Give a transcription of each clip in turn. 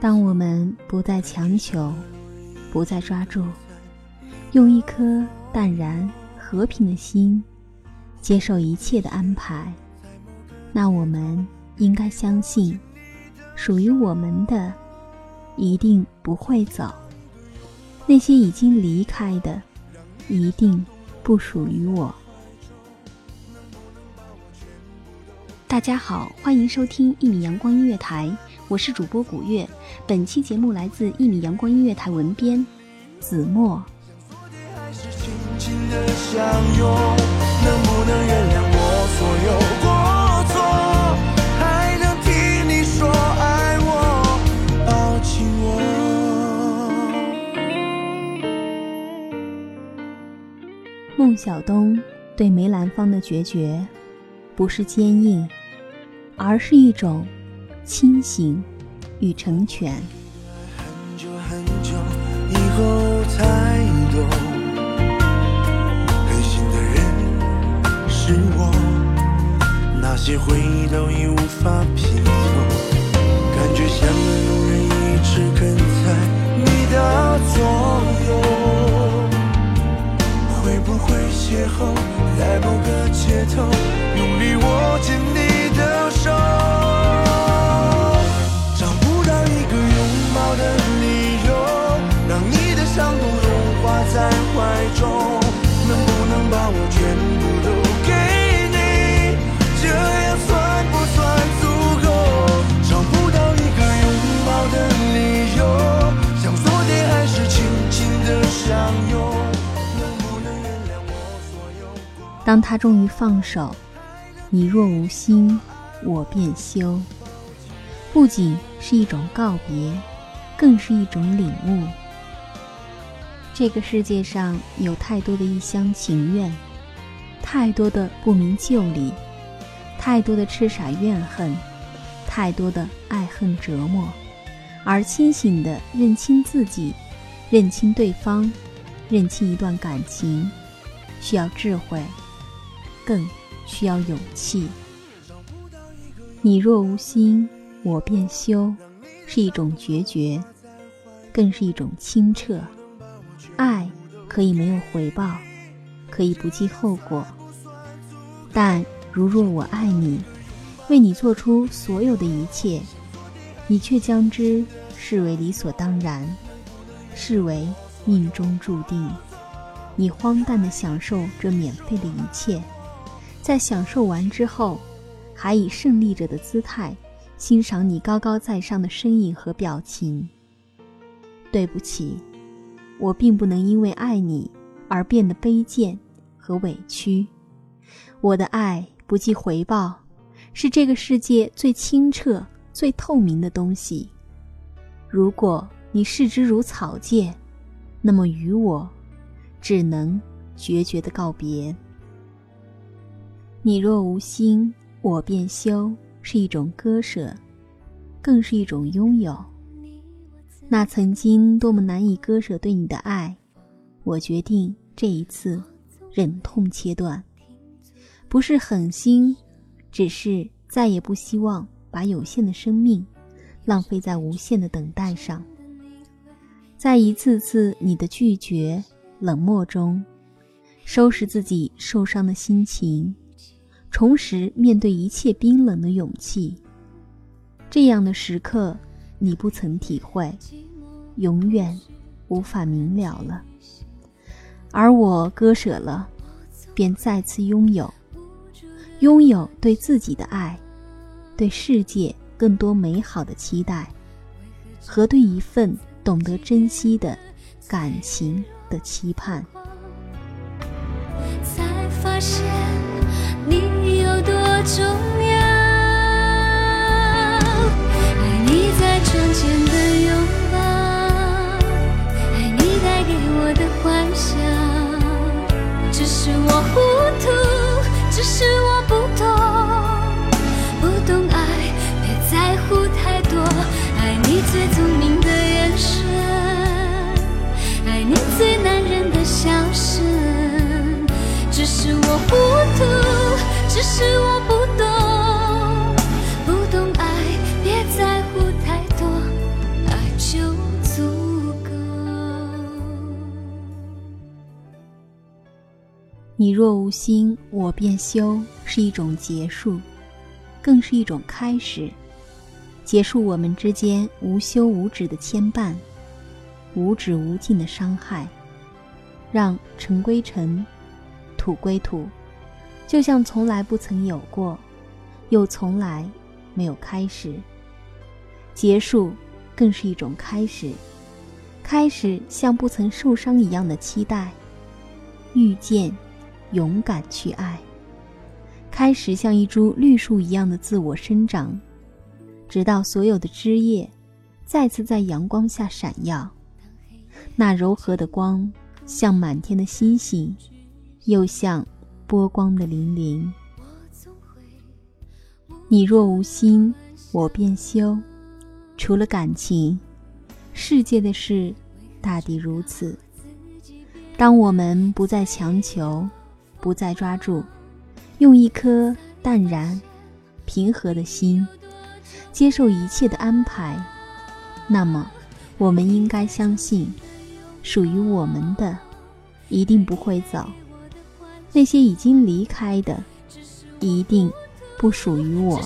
当我们不再强求，不再抓住，用一颗淡然和平的心，接受一切的安排，那我们应该相信，属于我们的，一定不会走；那些已经离开的，一定不属于我。大家好，欢迎收听一米阳光音乐台，我是主播古月。本期节目来自一米阳光音乐台文编子墨能不能原谅我所有。孟小冬对梅兰芳的决绝，不是坚硬。而是一种清醒与成全。很久很久以后才懂，狠心的人是我，那些回忆都已当他终于放手，你若无心，我便休。不仅是一种告别，更是一种领悟。这个世界上有太多的一厢情愿，太多的不明就里，太多的痴傻怨恨，太多的爱恨折磨。而清醒的认清自己，认清对方，认清一段感情，需要智慧。更需要勇气。你若无心，我便休，是一种决绝，更是一种清澈。爱可以没有回报，可以不计后果，但如若我爱你，为你做出所有的一切，你却将之视为理所当然，视为命中注定。你荒诞地享受这免费的一切。在享受完之后，还以胜利者的姿态欣赏你高高在上的身影和表情。对不起，我并不能因为爱你而变得卑贱和委屈。我的爱不计回报，是这个世界最清澈、最透明的东西。如果你视之如草芥，那么与我，只能决绝的告别。你若无心，我便休，是一种割舍，更是一种拥有。那曾经多么难以割舍对你的爱，我决定这一次忍痛切断，不是狠心，只是再也不希望把有限的生命浪费在无限的等待上。在一次次你的拒绝、冷漠中，收拾自己受伤的心情，重拾面对一切冰冷的勇气。这样的时刻，你不曾体会，永远无法明了了。而我割舍了，便再次拥有，拥有对自己的爱，对世界更多美好的期待，和对一份。懂得珍惜的感情的期盼，才发现重要。爱你在窗前的拥抱，爱你带给我的幻想。只是我糊涂，只是我不懂，不懂爱，别在乎太多。爱你最聪明的眼神，爱。你最男人的笑声，只是我糊涂，只是我你若无心，我便休，是一种结束，更是一种开始，结束我们之间无休无止的牵绊。无止无尽的伤害，让尘归尘，土归土，就像从来不曾有过，又从来没有开始。结束更是一种开始，开始像不曾受伤一样的期待，遇见，勇敢去爱，开始像一株绿树一样的自我生长，直到所有的枝叶再次在阳光下闪耀。那柔和的光，像满天的星星，又像波光的粼粼。你若无心，我便休。除了感情，世界的事大抵如此。当我们不再强求，不再抓住，用一颗淡然、平和的心，接受一切的安排，那么，我们应该相信。属于我们的，一定不会走；那些已经离开的，一定不属于我。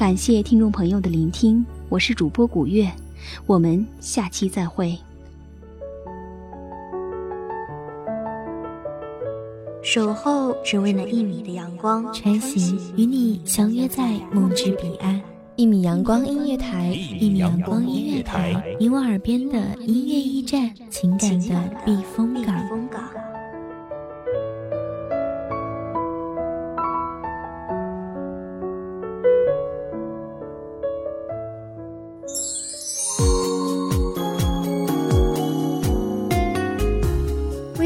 感谢听众朋友的聆听，我是主播古月，我们下期再会。守候只为那一米的阳光，穿行与你相约在梦之彼岸。一米阳光音乐台，一米阳光音乐台，你我耳边的音乐驿站，情感的避风港。